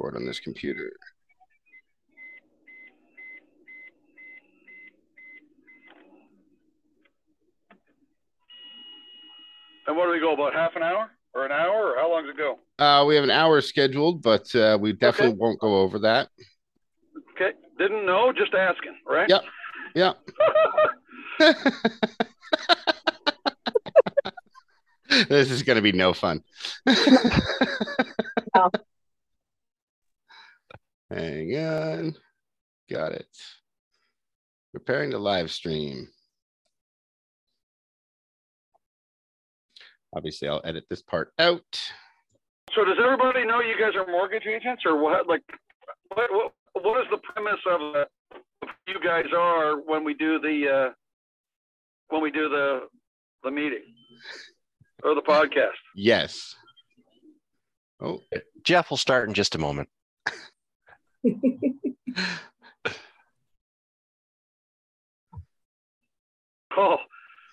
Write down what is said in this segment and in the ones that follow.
record on this computer. And what do we go about half an hour or an hour or how long does it go? Uh, we have an hour scheduled, but uh, we definitely Okay. won't go over that. Okay, didn't know, just asking, right? Yep. Yeah. this is going to be no fun. No. Hang on. Got it. Preparing the live stream. Obviously, I'll edit this part out. So does everybody know you guys are mortgage agents or what? Like, what what, what is the premise of uh, you guys are when we do the uh, when we do the the meeting or the podcast? Yes. Oh, Jeff will start in just a moment. Oh,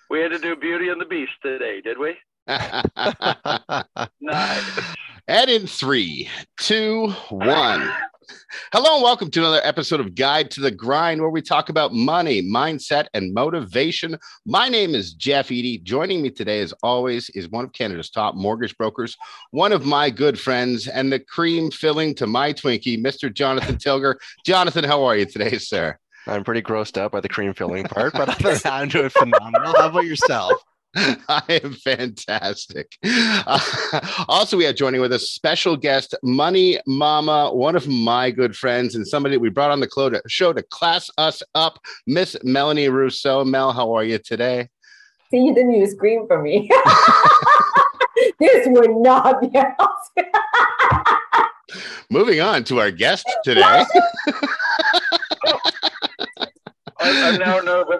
we had to do Beauty and the Beast today, did we? Nice. and in three, two, one. Hello and welcome to another episode of Guide to the Grind, where we talk about money, mindset, and motivation. My name is Jeff Eady. Joining me today, as always, is one of Canada's top mortgage brokers, one of my good friends, and the cream filling to my Twinkie, Mr. Jonathan Tilger. Jonathan, how are you today, sir? I'm pretty grossed out by the cream filling part, but other than that, I'm doing phenomenal. How about yourself? I am fantastic. Uh, also, we have joining with a special guest, Money Mama, one of my good friends, and somebody that we brought on the show to class us up, Miss Melanie Rousseau. Mel, how are you today? See, you didn't even scream for me. this would not be awesome. Moving on to our guest today. I, I'm now nervous.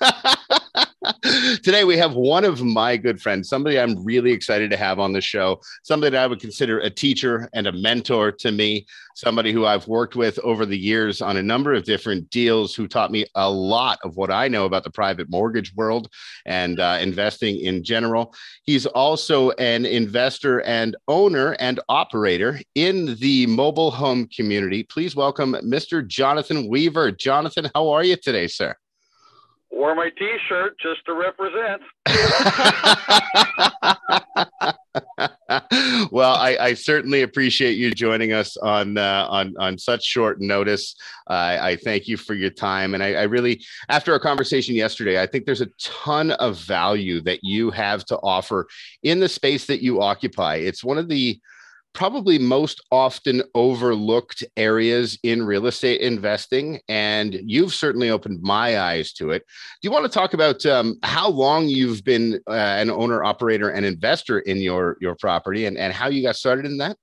Today we have one of my good friends, somebody I'm really excited to have on the show, somebody that I would consider a teacher and a mentor to me, somebody who I've worked with over the years on a number of different deals, who taught me a lot of what I know about the private mortgage world and uh, investing in general. He's also an investor and owner and operator in the mobile home community. Please welcome Mr. Jonathan Weaver. Jonathan, how are you today, sir? Wore my T-shirt just to represent. well, I, I certainly appreciate you joining us on uh, on on such short notice. Uh, I thank you for your time, and I, I really, after our conversation yesterday, I think there's a ton of value that you have to offer in the space that you occupy. It's one of the probably most often overlooked areas in real estate investing and you've certainly opened my eyes to it do you want to talk about um, how long you've been uh, an owner operator and investor in your your property and, and how you got started in that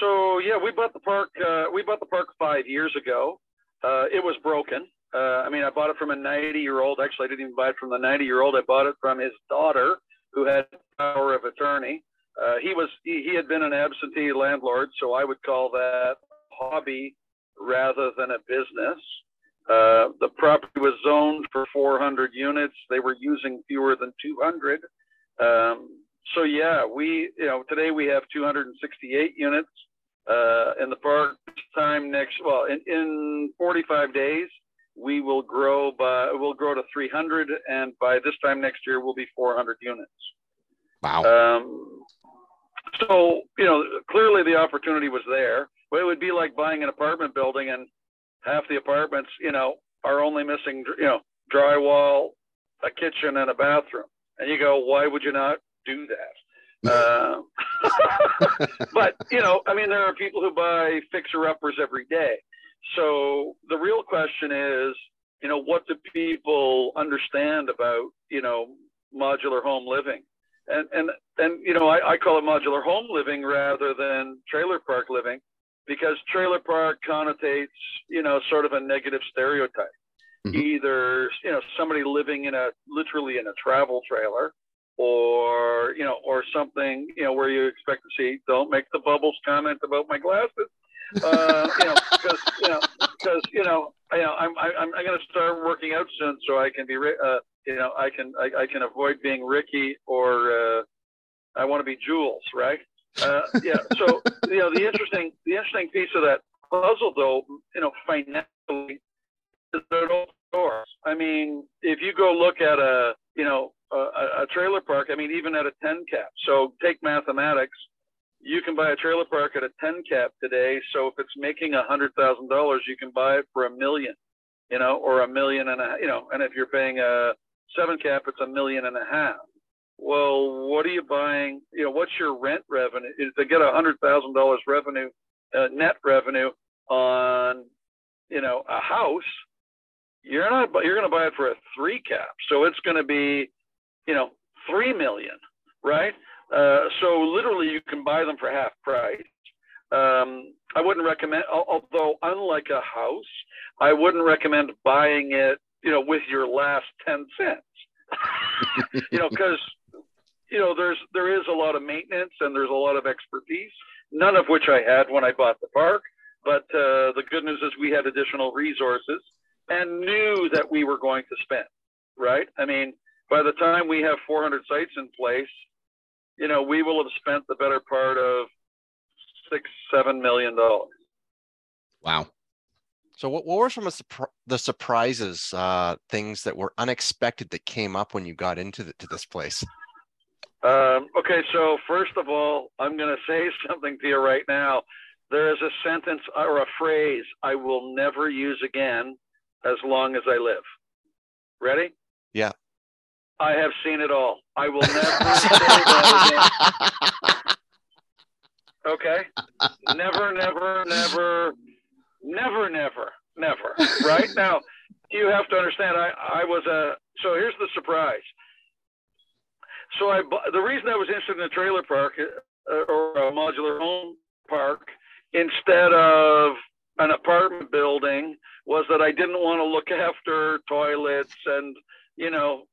So yeah, we bought the park. Uh, we bought the park five years ago. Uh, it was broken. Uh, I mean, I bought it from a 90 year old. Actually, I didn't even buy it from the 90 year old. I bought it from his daughter, who had power of attorney. Uh, he was he, he had been an absentee landlord, so I would call that hobby rather than a business. Uh, the property was zoned for 400 units. They were using fewer than 200. Um, so yeah, we you know today we have 268 units uh, in the park. Time next, well, in, in 45 days we will grow by we'll grow to 300, and by this time next year we'll be 400 units. wow Um, so you know clearly the opportunity was there. But it would be like buying an apartment building and half the apartments you know are only missing you know drywall, a kitchen, and a bathroom, and you go, why would you not do that? Uh, but you know, I mean, there are people who buy fixer uppers every day. So the real question is, you know, what do people understand about you know modular home living? And and and you know, I, I call it modular home living rather than trailer park living, because trailer park connotates you know sort of a negative stereotype. Mhm. Either you know somebody living in a literally in a travel trailer, or you know, or something you know where you expect to see. Don't make the bubbles comment about my glasses. Uh, you know, because you know, because you know, you know, I'm I'm I'm going to start working out soon, so I can be, uh, you know, I can I, I can avoid being Ricky or uh, I want to be Jules, right? Uh, yeah. So you know the interesting the interesting piece of that puzzle, though, you know, financially, is there no doors. I mean, if you go look at a you know a, a trailer park, I mean, even at a 10 cap. So take mathematics. You can buy a trailer park at a 10 cap today. So if it's making a hundred thousand dollars, you can buy it for a million, you know, or a million and a, you know, and if you're paying a seven cap, it's a million and a half well, what are you buying? You know, what's your rent revenue? Is to get a hundred thousand dollars revenue, uh, net revenue on, you know, a house. You're not. You're going to buy it for a three cap, so it's going to be, you know, three million, right? Uh, so literally, you can buy them for half price. Um, I wouldn't recommend, although unlike a house, I wouldn't recommend buying it, you know, with your last ten cents. you know, because you know, there's there is a lot of maintenance and there's a lot of expertise, none of which I had when I bought the park. But uh, the good news is we had additional resources and knew that we were going to spend. Right? I mean, by the time we have 400 sites in place, you know, we will have spent the better part of six, seven million dollars. Wow. So, what, what were some of the surprises, uh, things that were unexpected that came up when you got into the, to this place? Um, okay, so first of all, I'm going to say something to you right now. There is a sentence or a phrase I will never use again as long as I live. Ready? Yeah. I have seen it all. I will never say that again. Okay? Never, never, never, never, never, never. Right? Now, you have to understand, I, I was a, so here's the surprise. So I the reason I was interested in a trailer park uh, or a modular home park instead of an apartment building was that I didn't want to look after toilets and you know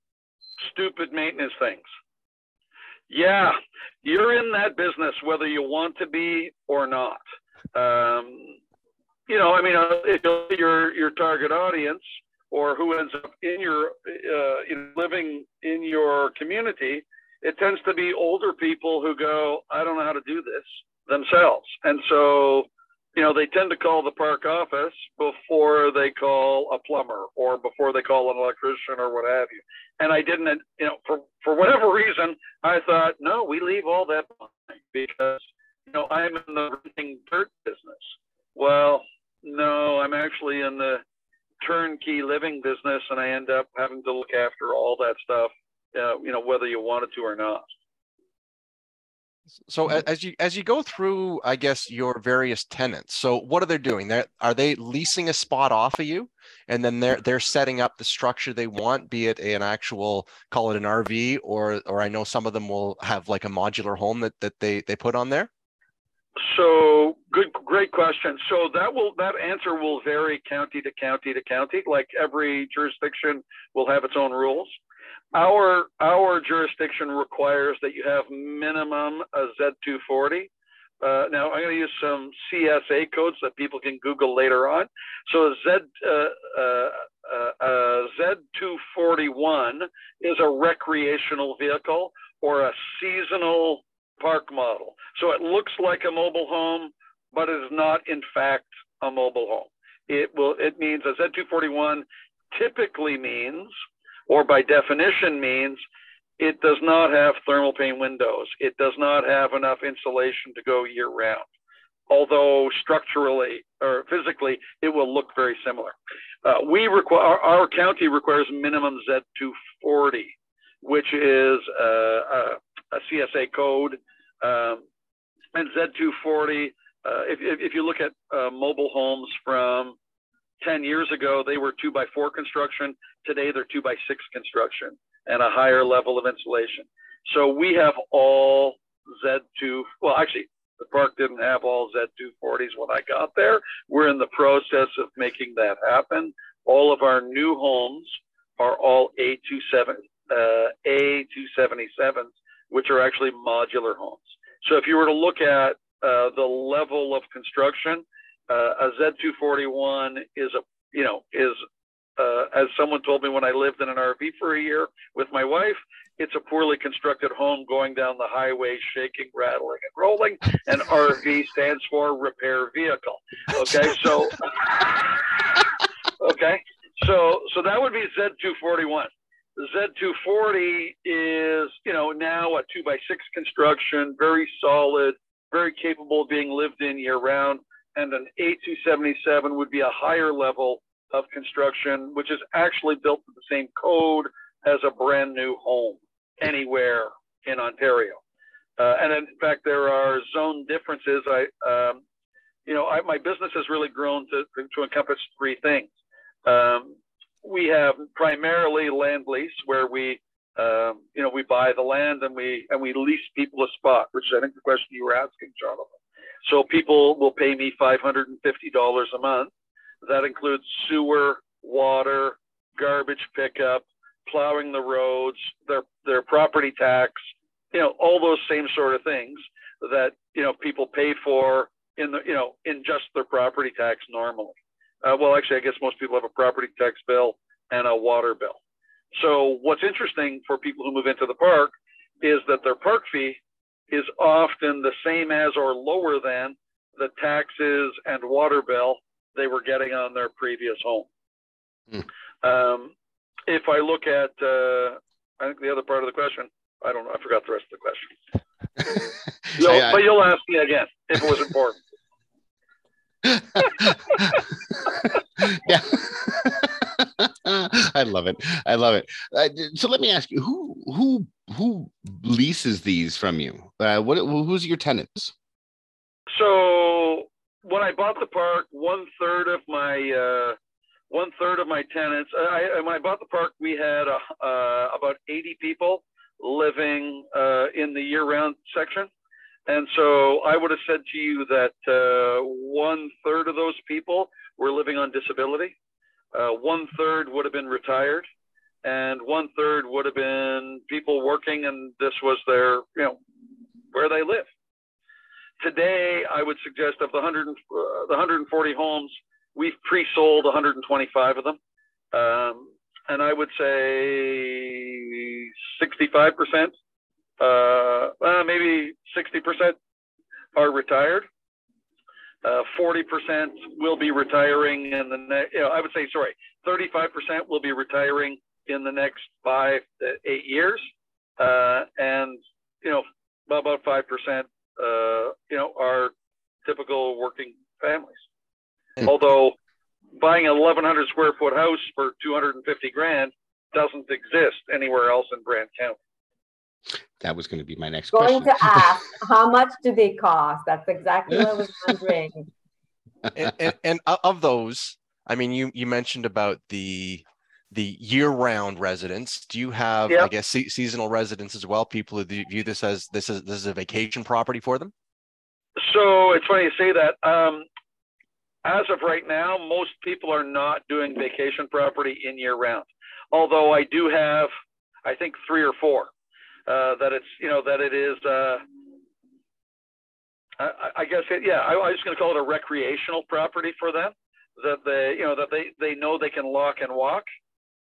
stupid maintenance things. Yeah, you're in that business whether you want to be or not. Um, you know, I mean, uh, your your target audience or who ends up in your uh, in living in your community, it tends to be older people who go, I don't know how to do this themselves, and so you know they tend to call the park office before they call a plumber or before they call an electrician or what have you. And I didn't, you know, for for whatever reason, I thought, no, we leave all that behind because you know I'm in the renting dirt business. Well, no, I'm actually in the turnkey living business and I end up having to look after all that stuff, uh, you know, whether you wanted to or not. So as you as you go through, I guess your various tenants. So what are they doing? They are they leasing a spot off of you, and then they're they're setting up the structure they want, be it an actual call it an RV, or or I know some of them will have like a modular home that that they they put on there. So good, great question. So that will that answer will vary county to county to county. Like every jurisdiction will have its own rules. Our our jurisdiction requires that you have minimum a Z240. Uh, now I'm going to use some CSA codes that people can Google later on. So a Z uh, uh, uh Z241 is a recreational vehicle or a seasonal park model. So it looks like a mobile home, but it is not in fact a mobile home. It will it means a Z241 typically means, or by definition means, it does not have thermal pane windows. It does not have enough insulation to go year round. Although structurally or physically, it will look very similar. Uh, we require our, our, county requires minimum Z240, which is uh, a, a CSA code um, and Z240, uh, if, if, you look at uh, mobile homes from 10 years ago, they were two by four construction. Today, they're two by six construction and a higher level of insulation. So we have all Z2, well, actually, the park didn't have all Z240s when I got there. We're in the process of making that happen. All of our new homes are all A27, uh, A277s, which are actually modular homes. So if you were to look at uh, the level of construction, uh, a Z241 is a you know is uh, as someone told me when I lived in an RV for a year with my wife, it's a poorly constructed home going down the highway, shaking, rattling, and rolling. And RV stands for repair vehicle. Okay, so okay, so so that would be Z241. The Z240 is you know now a two by six construction, very solid, very capable of being lived in year round. And an A277 would be a higher level of construction, which is actually built to the same code as a brand new home anywhere in Ontario. Uh, and in fact, there are zone differences. I, um, you know, I, my business has really grown to, to encompass three things. Um, we have primarily land lease, where we, um, you know, we buy the land and we and we lease people a spot, which I think the question you were asking, Jonathan. So people will pay me $550 a month. That includes sewer, water, garbage pickup, plowing the roads, their their property tax, you know, all those same sort of things that you know people pay for in the you know in just their property tax normally. Uh, well, actually, I guess most people have a property tax bill and a water bill. So what's interesting for people who move into the park is that their park fee is often the same as or lower than the taxes and water bill they were getting on their previous home. Mm. Um, if I look at, uh, I think the other part of the question, I don't know, I forgot the rest of the question. you'll, I, but you'll ask me again if it was important. yeah. I love it. I love it. Uh, so let me ask you, who who who leases these from you? Uh, what who's your tenants? So when I bought the park, one third of my uh, one third of my tenants. I, when I bought the park, we had uh, about 80 people living uh, in the year-round section, and so I would have said to you that uh, one third of those people were living on disability. Uh, one third would have been retired, and one third would have been people working, and this was their, you know, where they live. Today, I would suggest of the 100, uh, the 140 homes We've pre-sold 125 of them, um, and I would say 65 percent, uh, uh, maybe 60 percent, are retired. Uh, 40 percent will be retiring in the next. You know, I would say sorry, 35 percent will be retiring in the next five to eight years, uh, and you know about five percent, uh, you know, are typical working families. Hmm. Although buying an 1,100 square foot house for 250 grand doesn't exist anywhere else in Brant County. That was going to be my next going question. to ask, how much do they cost? That's exactly what I was wondering. and, and, and, of those, I mean, you you mentioned about the the year-round residents. Do you have, yep. I guess, se- seasonal residents as well? People who view this as this is this is a vacation property for them. So it's funny you say that. Um, as of right now, most people are not doing vacation property in year round. Although I do have, I think three or four uh, that it's you know that it is. Uh, I, I, guess it, yeah, I, I was going to call it a recreational property for them. That they you know that they they know they can lock and walk,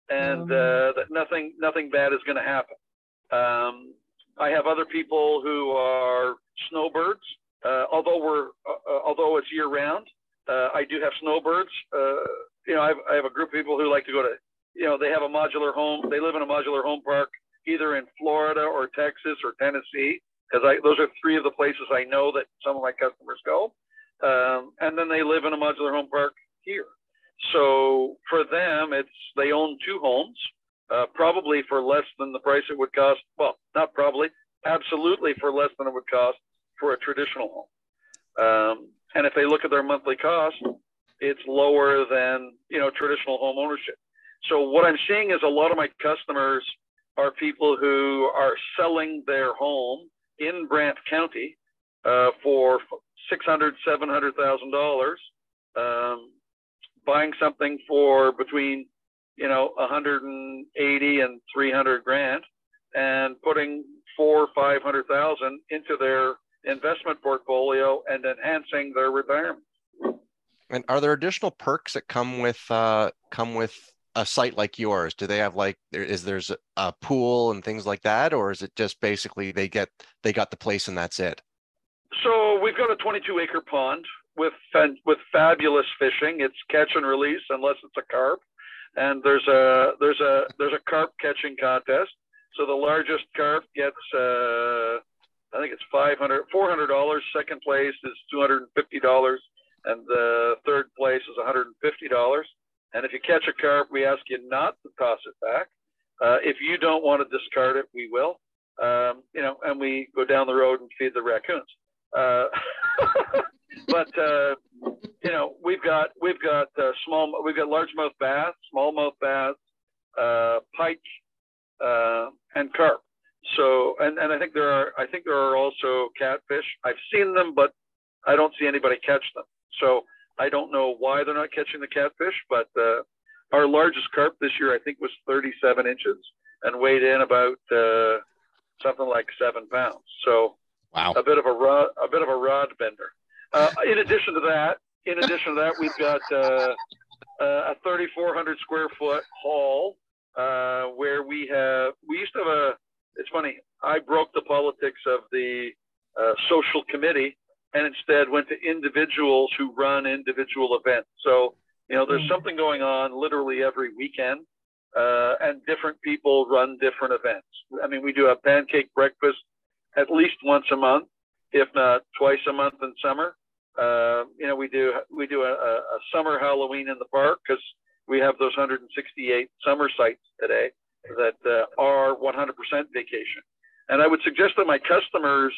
and mm-hmm. uh, that nothing nothing bad is going to happen. Um, I have other people who are snowbirds. Uh, although we're uh, uh although it's year round, uh, I do have snowbirds. Uh, you know, I have, I have a group of people who like to go to, you know, they have a modular home. They live in a modular home park, either in Florida or Texas or Tennessee, because those are three of the places I know that some of my customers go. Um, and then they live in a modular home park here. So for them, it's they own two homes, uh, probably for less than the price it would cost. Well, not probably, absolutely for less than it would cost for a traditional home. Um, and if they look at their monthly cost, it's lower than you know traditional home ownership. So what I'm seeing is a lot of my customers are people who are selling their home in Brant County uh, for six hundred, seven hundred thousand dollars, um, buying something for between you know 180 and 300 grand, and putting four, five hundred thousand into their investment portfolio and enhancing their retirement. And are there additional perks that come with uh, come with a site like yours? Do they have like there is there's a, pool and things like that, or is it just basically they get they got the place and that's it? So we've got a 22 acre pond with with fabulous fishing. It's catch and release unless it's a carp, and there's a there's a there's a carp catching contest. So the largest carp gets uh, I think it's 500 400 dollars. Second place is 250 dollars, and the third place is 150 dollars. And if you catch a carp, we ask you not to toss it back. Uh, if you don't want to discard it, we will. Um, you know, and we go down the road and feed the raccoons. Uh, but uh, you know, we've got we've got uh, small, we've got largemouth bass, smallmouth bass, uh, pike, uh, and carp. So, and, and I think there are I think there are also catfish. I've seen them, but I don't see anybody catch them. So I don't know why they're not catching the catfish, but uh, our largest carp this year I think was 37 inches and weighed in about uh, something like seven pounds. So Wow. a bit of a rod, a bit of a rod bender. Uh, in addition to that, in addition to that, we've got uh, uh, a 3,400 square foot hall uh, where we have. We used to have a. It's funny. I broke the politics of the uh, social committee and instead went to individuals who run individual events. So you know, there's Mm. something going on literally every weekend, uh, and different people run different events. I mean, we do a pancake breakfast at least once a month, if not twice a month in summer. Uh, you know, we do we do a, a a summer Halloween in the park because we have those 168 summer sites today that uh, are 100% vacation. And I would suggest that my customers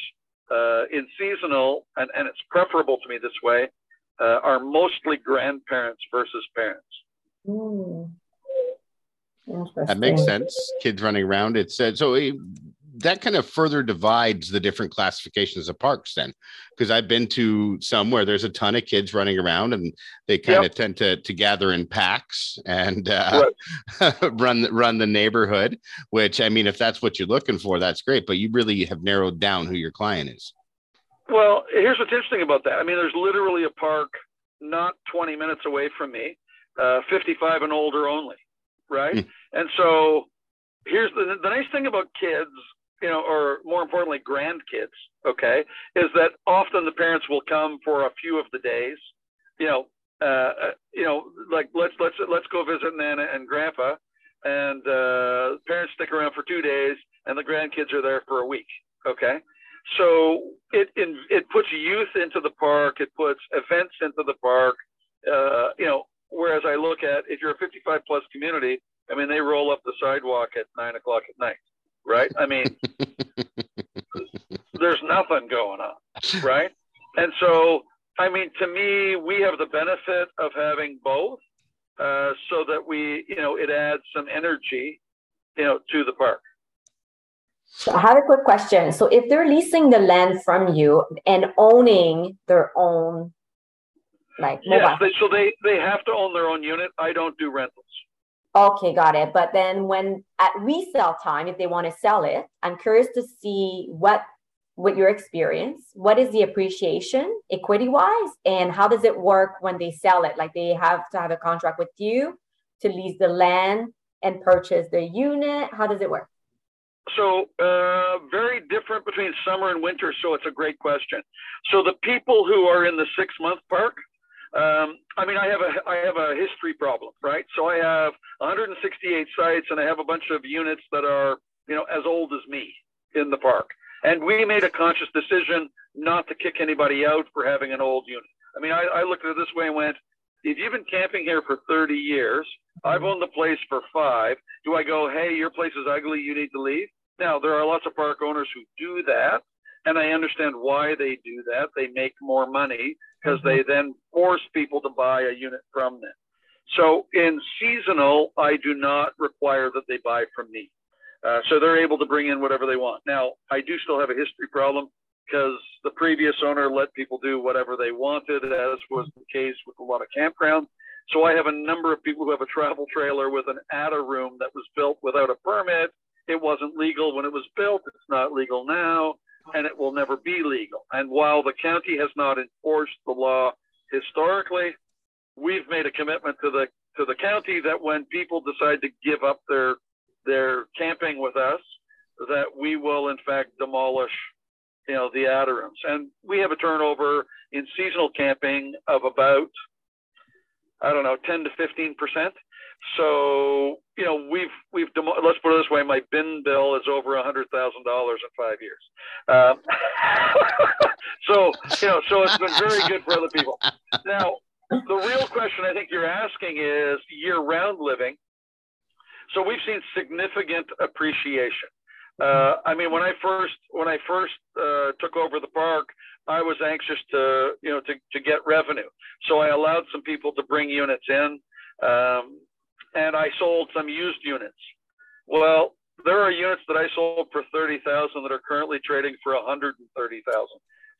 uh, in seasonal, and, and it's preferable to me this way, uh, are mostly grandparents versus parents. Hmm. That makes sense. Kids running around. It said so. That kind of further divides the different classifications of parks, then, because I've been to some where there's a ton of kids running around, and they kind of tend to to gather in packs and uh, run run the neighborhood. Which I mean, if that's what you're looking for, that's great. But you really have narrowed down who your client is. Well, here's what's interesting about that. I mean, there's literally a park not 20 minutes away from me, uh, 55 and older only, right? Hmm. And so here's the, the nice thing about kids, you know, or more importantly, grandkids, okay, is that often the parents will come for a few of the days, you know, uh, uh, you know, like let's let's let's go visit Nana and Grandpa, and uh, parents stick around for two days, and the grandkids are there for a week, okay. So it it, it puts youth into the park. It puts events into the park. Uh, you know, whereas I look at if you're a 55 plus community, I mean, they roll up the sidewalk at nine o'clock at night, right? I mean, there's nothing going on, right? And so, I mean, to me, we have the benefit of having both, uh, so that we, you know, it adds some energy, you know, to the park. So I have a quick question. So if they're leasing the land from you and owning their own, like Yes, mobile. they, so they they have to own their own unit. I don't do rentals. Okay, got it. But then when at resale time, if they want to sell it, I'm curious to see what what your experience, what is the appreciation equity wise, and how does it work when they sell it? Like they have to have a contract with you to lease the land and purchase the unit. How does it work? So uh, very different between summer and winter. So it's a great question. So the people who are in the six month park, um, I mean, I have a I have a history problem, right? So I have 168 sites, and I have a bunch of units that are you know as old as me in the park. And we made a conscious decision not to kick anybody out for having an old unit. I mean, I, I looked at it this way and went, if you've been camping here for 30 years, I've owned the place for five. Do I go, hey, your place is ugly, you need to leave? Now, there are lots of park owners who do that, and I understand why they do that. They make more money because they then force people to buy a unit from them. So in seasonal, I do not require that they buy from me. Uh, so they're able to bring in whatever they want. Now, I do still have a history problem because the previous owner let people do whatever they wanted, as was the case with a lot of campgrounds. So I have a number of people who have a travel trailer with an add-a-room that was built without a permit. It wasn't legal when it was built. It's not legal now, and it will never be legal. And while the county has not enforced the law historically, we've made a commitment to the to the county that when people decide to give up their their camping with us, that we will in fact demolish, you know, the add-a-rooms. And we have a turnover in seasonal camping of about, I don't know, 10 to 15 percent. So you know, we've we've let's put it this way: my bin bill is over a hundred thousand dollars in five years. Um, so you know, it's been very good for other people. Now, the real question I think you're asking is year-round living. So we've seen significant appreciation. Uh, I mean, when I first when I first uh, took over the park, I was anxious to you know to to get revenue, so I allowed some people to bring units in. Um, and I sold some used units. Well, there are units that I sold for 30,000 that are currently trading for 130,000.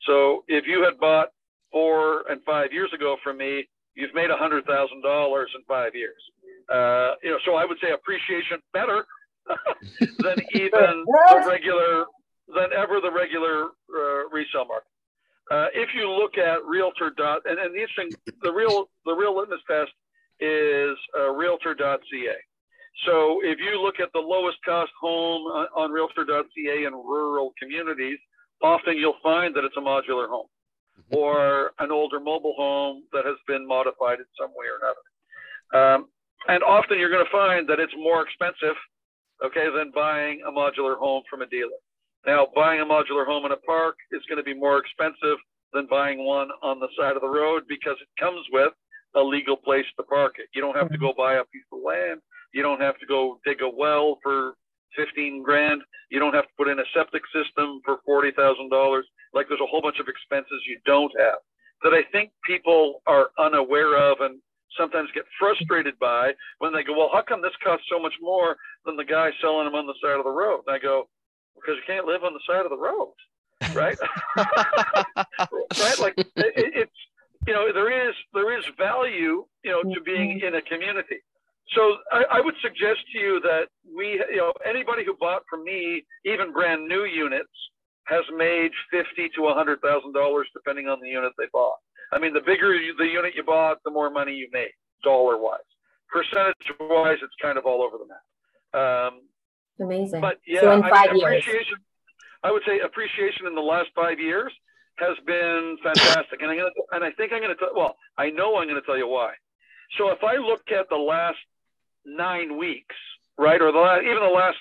So if you had bought four and five years ago from me, you've made $100,000 in five years. Uh, you know, so I would say appreciation better than even the regular, than ever the regular uh, resale market. Uh, if you look at Realtor dot and, and the interesting, the real the real litmus test is uh, realtor.ca. So if you look at the lowest cost home on, on realtor.ca in rural communities, often you'll find that it's a modular home mm-hmm. or an older mobile home that has been modified in some way or another. Um, and often you're going to find that it's more expensive, okay, than buying a modular home from a dealer. Now, buying a modular home in a park is going to be more expensive than buying one on the side of the road because it comes with a legal place to park it. You don't have to go buy a piece of land. You don't have to go dig a well for 15 grand. You don't have to put in a septic system for $40,000. Like there's a whole bunch of expenses you don't have that I think people are unaware of and sometimes get frustrated by when they go, well, how come this costs so much more than the guy selling them on the side of the road? And I go, because you can't live on the side of the road, right? right? Like it, it's you know there is there is value you know to being mm-hmm. in a community so I, I, would suggest to you that we you know anybody who bought from me even brand new units has made fifty to a hundred thousand dollars depending on the unit they bought i mean the bigger you, the unit you bought the more money you made dollar wise percentage wise it's kind of all over the map um, amazing but yeah so in five I mean, years. i would say appreciation in the last five years has been fantastic. And I'm gonna, and I think I'm going to tell, well, I know I'm going to tell you why. So if I look at the last nine weeks, right, or the last, even the last,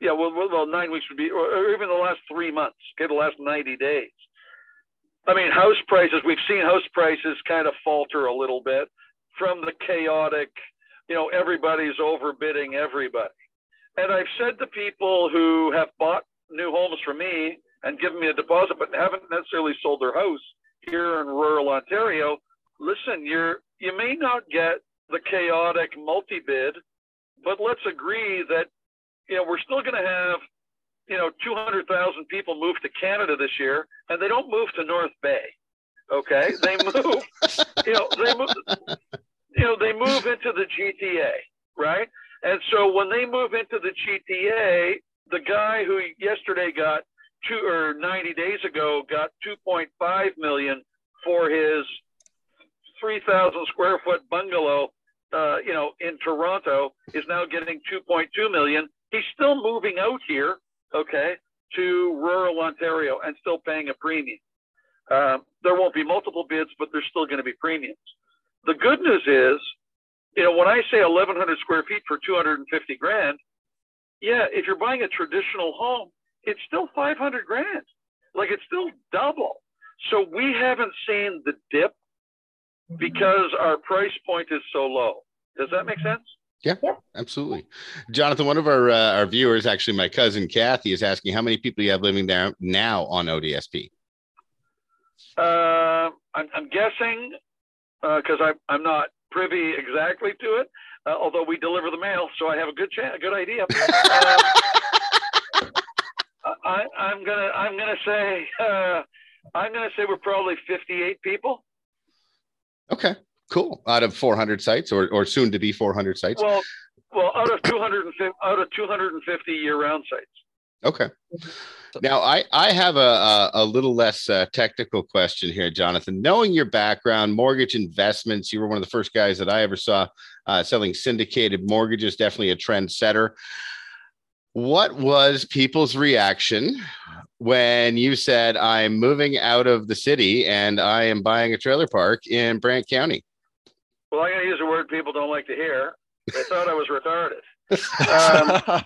yeah, well, well, nine weeks would be, or, or even the last three months, okay, the last 90 days. I mean, house prices, we've seen house prices kind of falter a little bit from the chaotic, you know, everybody's overbidding everybody. And I've said to people who have bought new homes from me, and given me a deposit, but haven't necessarily sold their house here in rural Ontario, listen, you're you may not get the chaotic multi-bid, but let's agree that you know we're still going to have you know 200,000 people move to Canada this year, and they don't move to North Bay. Okay, they move. you know they move. You know they move into the GTA, right? And so when they move into the GTA, the guy who yesterday got two or 90 days ago got 2.5 million for his 3,000 square foot bungalow, uh, you know, in Toronto is now getting 2.2 million. He's still moving out here, okay, to rural Ontario and still paying a premium. Um, there won't be multiple bids, but there's still going to be premiums. The good news is, you know, when I say 1,100 square feet for 250 grand, yeah, if you're buying a traditional home, it's still 500 grand. Like it's still double. So we haven't seen the dip because our price point is so low. Does that make sense? Yeah, absolutely. Jonathan, one of our uh, our viewers, actually my cousin Kathy, is asking how many people you have living there now on ODSP. Uh, I'm, I'm guessing because uh, I'm I'm not privy exactly to it, uh, although we deliver the mail, so I have a good chance, a good idea. Um, I, am gonna I'm gonna say uh, I'm gonna say we're probably 58 people. Okay, cool. Out of 400 sites, or or soon to be 400 sites. Well, well, out of 250 out of 250 year round sites. Okay. Now, I, I have a, a, a little less uh, technical question here, Jonathan. Knowing your background, mortgage investments, you were one of the first guys that I ever saw uh, selling syndicated mortgages, definitely a trendsetter. What was people's reaction when you said, I'm moving out of the city and I am buying a trailer park in Brant County? Well, I'm going to use a word people don't like to hear. They thought I was retarded. Um,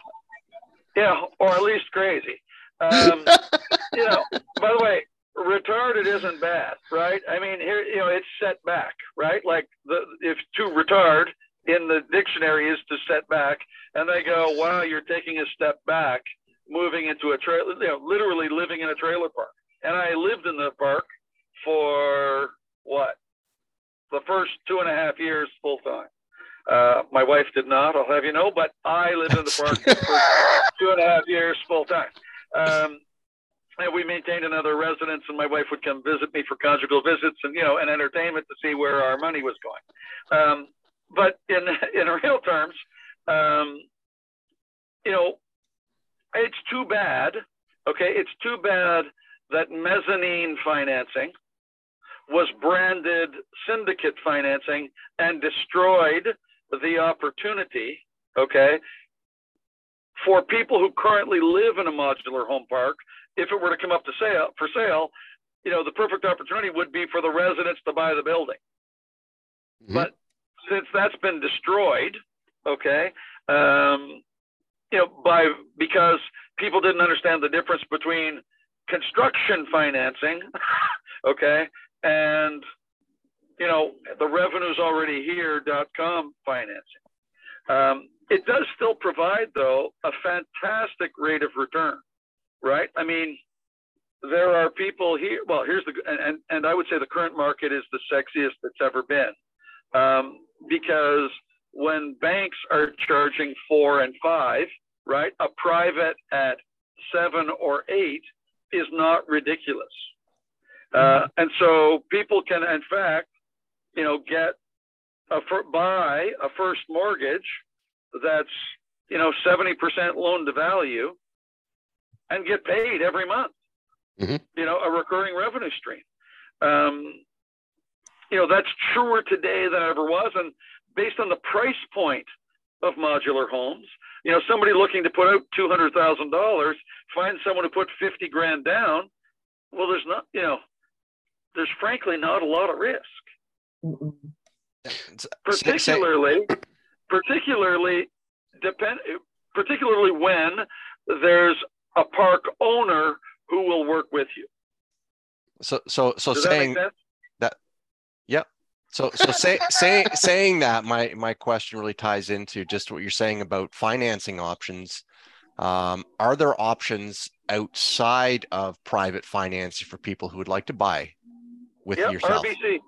yeah, or at least crazy. Um, you know, by the way, retarded isn't bad, right? I mean, here, you know, it's set back, right? Like the if to retard in the dictionary is to set back, and they go, "Wow, you're taking a step back, moving into a trailer, you know, literally living in a trailer park." And I lived in the park for what? The first two and a half years full time. Uh, my wife did not, I'll have you know, but I lived in the park for two and a half years full time. Um, and we maintained another residence, and my wife would come visit me for conjugal visits and you know and entertainment to see where our money was going. Um, but in in real terms, um, you know, it's too bad. Okay, it's too bad that mezzanine financing was branded syndicate financing and destroyed the opportunity, okay, for people who currently live in a modular home park, if it were to come up to sale for sale, you know, the perfect opportunity would be for the residents to buy the building. Mm-hmm. But since that's been destroyed, okay, um, you know, by because people didn't understand the difference between construction financing, okay, and you know the revenues already here.com financing. Um, it does still provide, though, a fantastic rate of return, right? I mean, there are people here. Well, here's the and and I would say the current market is the sexiest it's ever been, um, because when banks are charging four and five, right, a private at seven or eight is not ridiculous, uh, and so people can, in fact, you know, get a buy a first mortgage that's you know 70% loan to value and get paid every month mm-hmm. you know a recurring revenue stream. Um, you know that's truer today than it ever was. And based on the price point of modular homes you know somebody looking to put out $200000 find someone to put 50 grand down well there's not you know there's frankly not a lot of risk. Particularly particularly depend particularly when there's a park owner who will work with you. So so so Does saying that, that yep. So so say, say saying that my my question really ties into just what you're saying about financing options. Um, are there options outside of private financing for people who would like to buy with yep, yourself? RBC.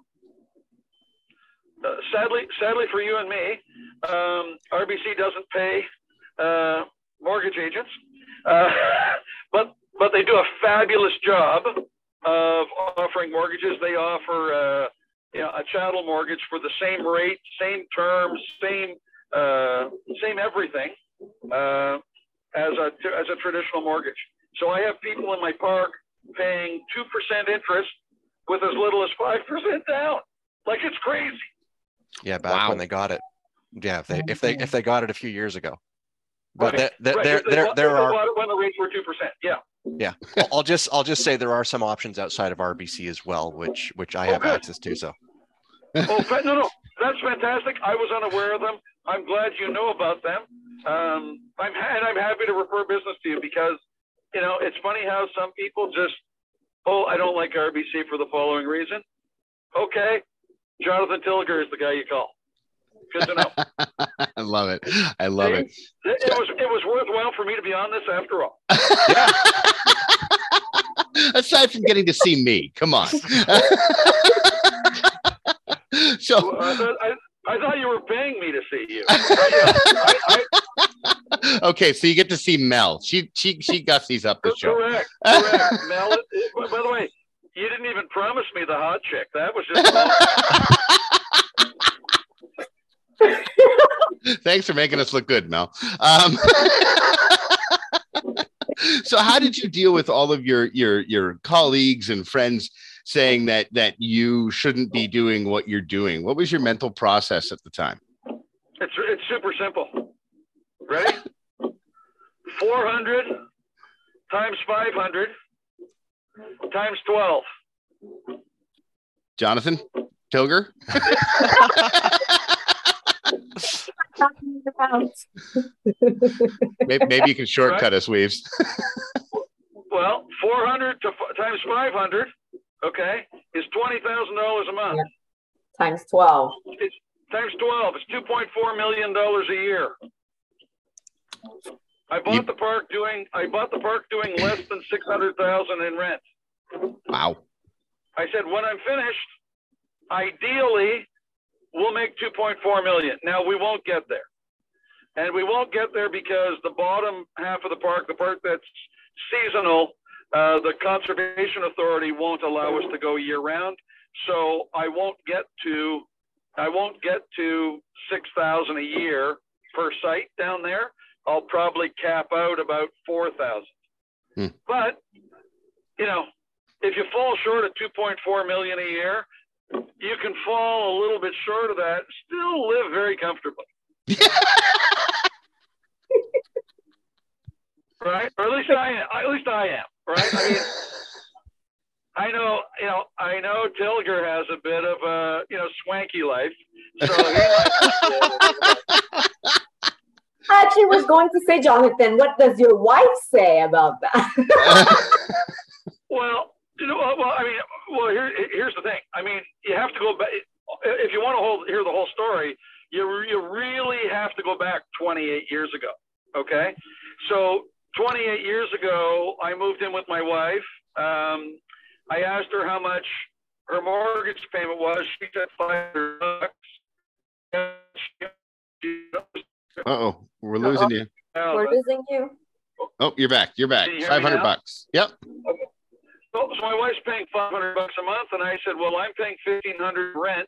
Uh, sadly, sadly for you and me, um, RBC doesn't pay uh, mortgage agents, uh, but but they do a fabulous job of offering mortgages. They offer uh, you know, a chattel mortgage for the same rate, same terms, same uh, same everything uh, as a as a traditional mortgage. So I have people in my park paying two percent interest with as little as five percent down. Like it's crazy. Yeah, back wow. when they got it. Yeah, if they if they if they got it a few years ago. But right. there, right. there, there, there are when the rates were two percent. Yeah. Yeah, I'll just I'll just say there are some options outside of RBC as well, which which I oh, have good. access to. So. oh no no, that's fantastic. I was unaware of them. I'm glad you know about them. Um, I'm and I'm happy to refer business to you because you know it's funny how some people just oh I don't like RBC for the following reason. Okay, Jonathan Tilger is the guy you call. Good to know. I love it. I love it. It, it was it was worthwhile for me to be on this after all. Aside from getting to see me, come on. so I, thought, I, I, thought you were paying me to see you. I, okay, so you get to see Mel. She she she gussies up the show. Correct. Correct. Mel. By the way, you didn't even promise me the hot chick. That was just. Thanks for making us look good, Mel. Um, so how did you deal with all of your your your colleagues and friends saying that that you shouldn't be doing what you're doing? What was your mental process at the time? It's it's super simple. Ready? 400 times 500 times 12. Jonathan Tilger? maybe, maybe you can shortcut right? us, Weaves. well, 400 to, times 500, okay, is $20,000 a month. Yeah. Times 12. It's, times 12. It's $2.4 million a year. I bought you, the park doing I bought the park doing less than six hundred thousand in rent. Wow. I said when I'm finished, ideally we'll make 2.4 million. Now we won't get there. And we won't get there because the bottom half of the park, the part that's seasonal, uh, the conservation authority won't allow us to go year round. So I won't get to I won't get to six thousand a year per site down there. I'll probably cap out about four thousand. Hmm. But you know, if you fall short of two point four million a year, you can fall a little bit short of that, still live very comfortably. right? Or at least I am. At least I am. Right? I mean, I know, you know, I know Tilger has a bit of a, you know, swanky life. So I actually was going to say, Jonathan, what does your wife say about that? well, you know, well, I mean, well, here, here's the thing. I mean, you have to go back if you want to hold, hear the whole story. You you really have to go back 28 years ago. Okay, so 28 years ago, I moved in with my wife. Um, I asked her how much her mortgage payment was. She said 500 bucks. Uh oh, we're losing you. We're losing you. Oh, you're back. You're back. You 500 bucks. Yep. Okay. So, my wife's paying 500 bucks a month, and I said, well, I'm paying 1500 rent.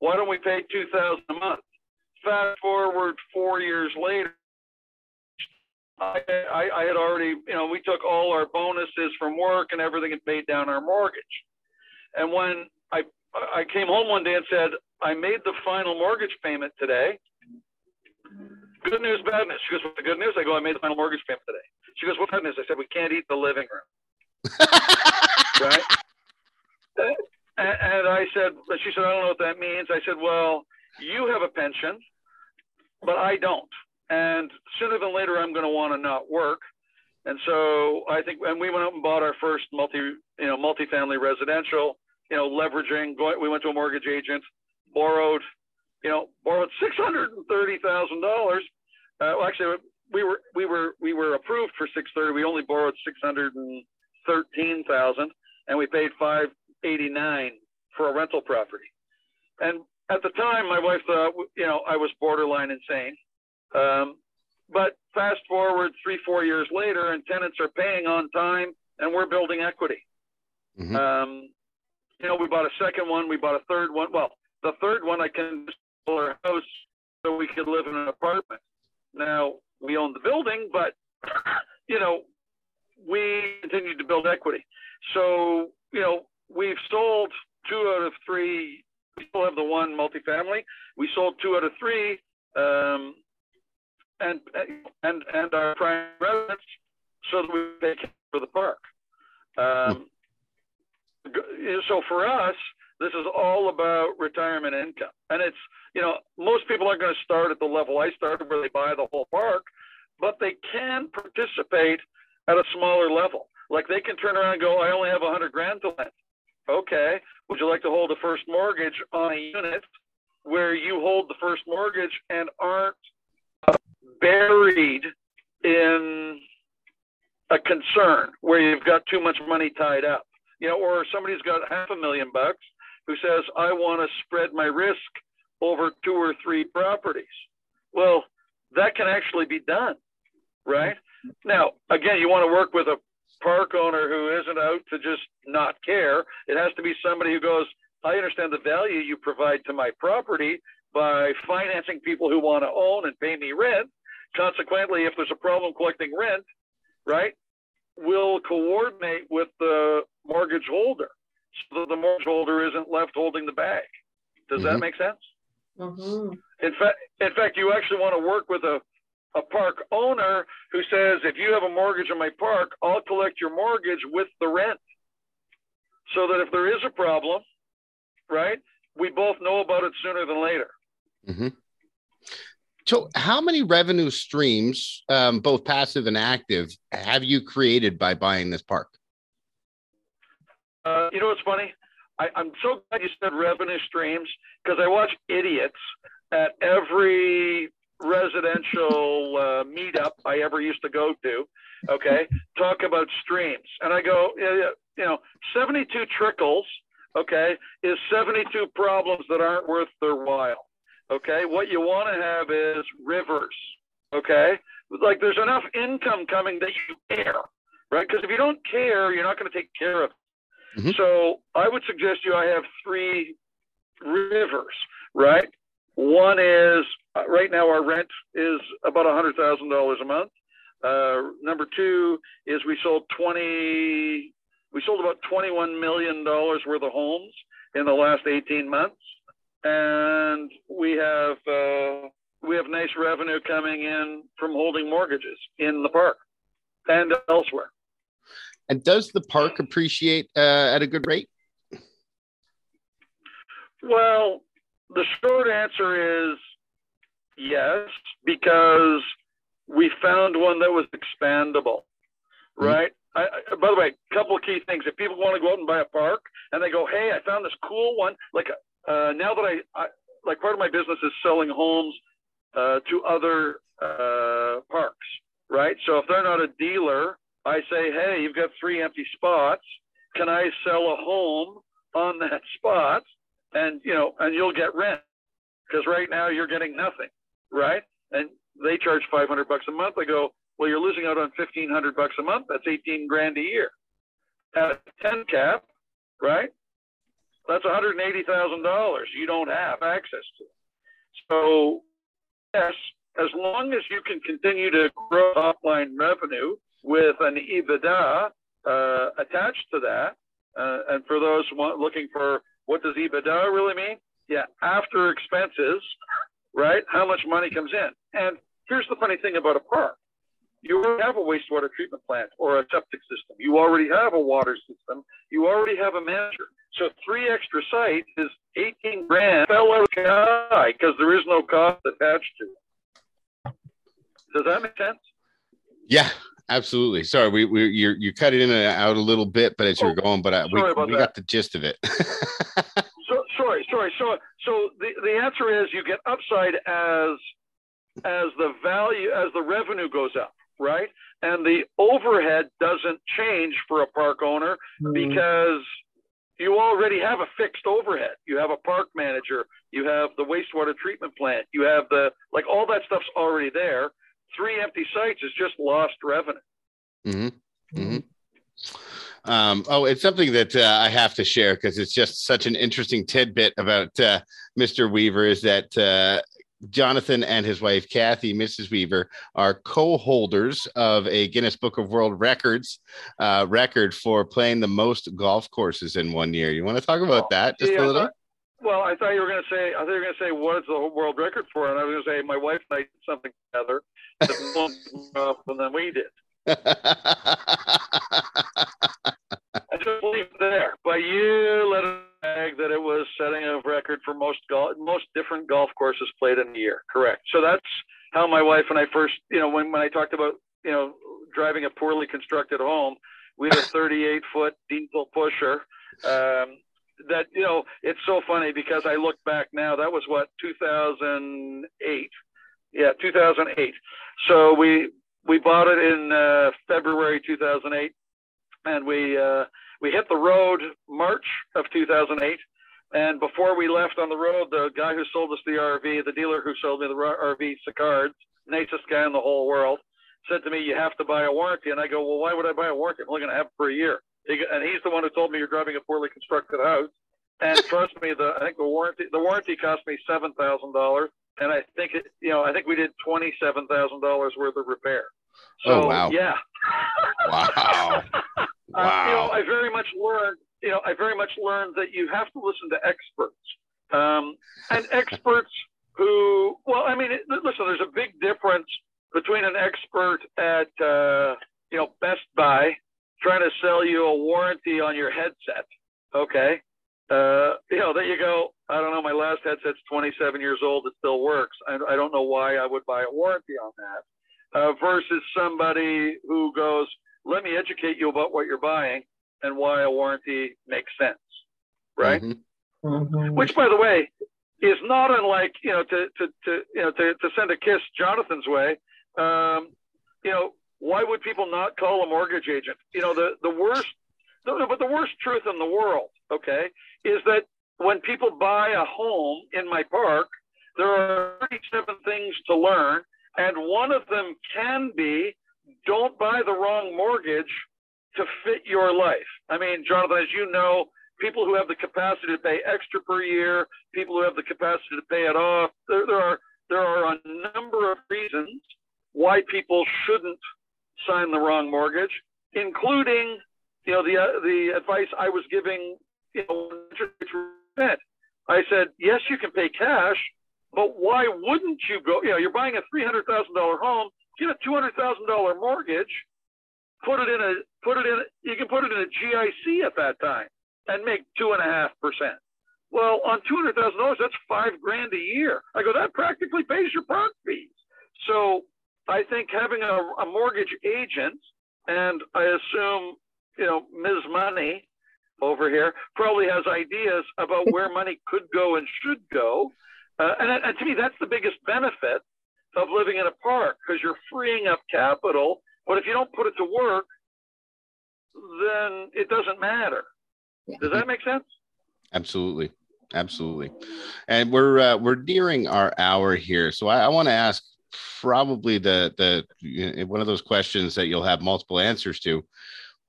Why don't we pay 2000 a month? Fast forward four years later, I, I, I had already, you know, we took all our bonuses from work and everything and paid down our mortgage. And when I, I came home one day and said, I made the final mortgage payment today. Good news, bad news. She goes, What's the good news? I go, I made the final mortgage payment today. She goes, What bad news? I said, We can't eat the living room right? And, and I said, she said, I don't know what that means. I said, well, you have a pension, but I don't. And sooner than later, I'm going to want to not work. And so I think, and we went out and bought our first multi, you know, multifamily residential, you know, leveraging, going, we went to a mortgage agent, borrowed, you know, borrowed $630,000. Uh, well, actually, we were, we were, we were approved for 630. We only borrowed 600 and thirteen thousand, and we paid five eighty nine for a rental property. And at the time, my wife thought, you know, I was borderline insane. Um, but fast forward three, four years later, and tenants are paying on time, and we're building equity. Mm-hmm. Um, you know, we bought a second one, we bought a third one. Well, the third one I can sell our house so we could live in an apartment. Now we own the building, but you know, we continued to build equity. So, you know, we've sold two out of three. We still have the one multifamily. We sold two out of three, um, and and and our prime residence, so that we pay for the park. Um, so for us, this is all about retirement income, and it's you know most people aren't going to start at the level I started, where they buy the whole park, but they can participate at a smaller level. Like they can turn around and go, I only have 100 grand to lend. Okay. Would you like to hold a first mortgage on a unit where you hold the first mortgage and aren't uh, buried in a concern where you've got too much money tied up? You know, or somebody's got half a million bucks who says, I want to spread my risk over two or three properties. Well, that can actually be done, right? Now, again, you want to work with a park owner who isn't out to just not care. It has to be somebody who goes, I understand the value you provide to my property by financing people who want to own and pay me rent. Consequently, if there's a problem collecting rent, right, we'll coordinate with the mortgage holder so that the mortgage holder isn't left holding the bag. Does that Mhm. make sense? Mhm. In fact, in fact, you actually want to work with a, a park owner who says, if you have a mortgage on my park, I'll collect your mortgage with the rent. So that if there is a problem, right, we both know about it sooner than later. Mhm. So, how many revenue streams, um, both passive and active, have you created by buying this park? Uh, you know what's funny? I, I'm so glad you said revenue streams because I watch idiots at every residential uh, meetup I ever used to go to. Okay, talk about streams, and I go, you know, 72 trickles. Okay, is 72 problems that aren't worth their while. Okay, what you want to have is rivers. Okay, like there's enough income coming that you care, right? Because if you don't care, you're not going to take care of it. Mhm. So I would suggest you I have three rivers, right? One is uh, right now our rent is about a hundred thousand dollars a month. Uh, number two is we sold twenty, we sold about twenty-one million dollars worth of homes in the last eighteen months, and we have uh, we have nice revenue coming in from holding mortgages in the park and elsewhere. And does the park appreciate uh, at a good rate? Well, the short answer is yes, because we found one that was expandable, Mhm. right? I, I, by the way, a couple of key things. If people want to go out and buy a park and they go, "Hey, I found this cool one," like uh, now that I, I like part of my business is selling homes uh, to other uh, parks, right? So if they're not a dealer, I say, "Hey, you've got three empty spots. Can I sell a home on that spot?" And you know, and you'll get rent because right now you're getting nothing, right? And they charge 500 bucks a month. I go, well, you're losing out on 1500 bucks a month. That's 18 grand a year. At a 10 cap, right? That's 180,000 dollars you don't have access to. So, yes, as long as you can continue to grow top line revenue with an EBITDA uh, attached to that, uh, and for those looking for what does EBITDA really mean? Yeah, after expenses, right? How much money comes in? And here's the funny thing about a park. You already have a wastewater treatment plant or a septic system. You already have a water system. You already have a manager. So three extra sites is 18 grand because there is no cost attached to it. Does that make sense? Yeah, absolutely. Sorry, we we you you cut it in and out a little bit, but as you're Oh, going, but I, we we that. got the gist of it. So sorry, sorry. So so the, the answer is you get upside as as the value as the revenue goes up, right? And the overhead doesn't change for a park owner mm. because you already have a fixed overhead. You have a park manager, you have the wastewater treatment plant, you have the like all that stuff's already there. Three empty sites is just lost revenue. hmm hmm Um, oh, it's something that uh, I have to share because it's just such an interesting tidbit about uh, Mr. Weaver is that uh, Jonathan and his wife, Kathy, Mrs. Weaver, are co holders of a Guinness Book of World Records uh, record for playing the most golf courses in one year. You want to talk about that just Yeah, a little? I- well, I thought you were going to say, I thought you were going to say, what is the world record for? And I was going to say, my wife and I did something together more than we did. I just leave it there. But you let it bag that it was setting a record for most golf, most different golf courses played in a year. Correct. So that's how my wife and I first, you know, when, when I talked about, you know, driving a poorly constructed home, we had a 38 foot diesel pusher. Um, that you know, it's so funny because I look back now. That was what 2008. Yeah, 2008. So we we bought it in uh, February 2008, and we uh, we hit the road March of 2008. And before we left on the road, the guy who sold us the RV, the dealer who sold me the RV, Sicard, nicest guy in the whole world, said to me, "You have to buy a warranty." And I go, "Well, why would I buy a warranty? I'm only going to have it for a year." And he's the one who told me you're driving a poorly constructed house. And trust me, the I think the warranty the warranty cost me seven thousand dollars, and I think it, you know I think we did twenty seven thousand dollars worth of repair. So Oh, wow. yeah, wow. wow. Uh, you know, I very much learned. You know, I very much learned that you have to listen to experts, um, and experts who. Well, I mean, listen. There's a big difference between an expert at uh, you know Best Buy trying to sell you a warranty on your headset. Okay, uh, you know, there you go, I don't know, my last headset's 27 years old, it still works. I, I don't know why I would buy a warranty on that. Uh, versus somebody who goes, let me educate you about what you're buying and why a warranty makes sense, right? Mm-hmm. Mm-hmm. Which, by the way, is not unlike you know to to, to you know to, to send a kiss Jonathan's way. Um, you know, why would people not call a mortgage agent? You know, the the worst, no, but the worst truth in the world, okay, is that when people buy a home in my park, there are 37 things to learn. And one of them can be don't buy the wrong mortgage to fit your life. I mean, Jonathan, as you know, people who have the capacity to pay extra per year, people who have the capacity to pay it off, there, there are there are a number of reasons why people shouldn't sign the wrong mortgage, including you know the uh, the advice I was giving you know, I said, yes, you can pay cash, but why wouldn't you go? You know, you're buying a three hundred thousand dollar home, get a two hundred thousand dollar mortgage, put it in a put it in. You can put it in a GIC at that time and make two and a half percent. Well, on two hundred thousand dollars, that's five grand a year. I go, that practically pays your park fees. So I think having a, a mortgage agent, and I assume you know Ms. Money over here probably has ideas about where money could go and should go. Uh, and, and to me, that's the biggest benefit of living in a park because you're freeing up capital. But if you don't put it to work, then it doesn't matter. Does that make sense? Absolutely, absolutely. And we're uh, we're nearing our hour here, so I, I want to ask probably the the one of those questions that you'll have multiple answers to.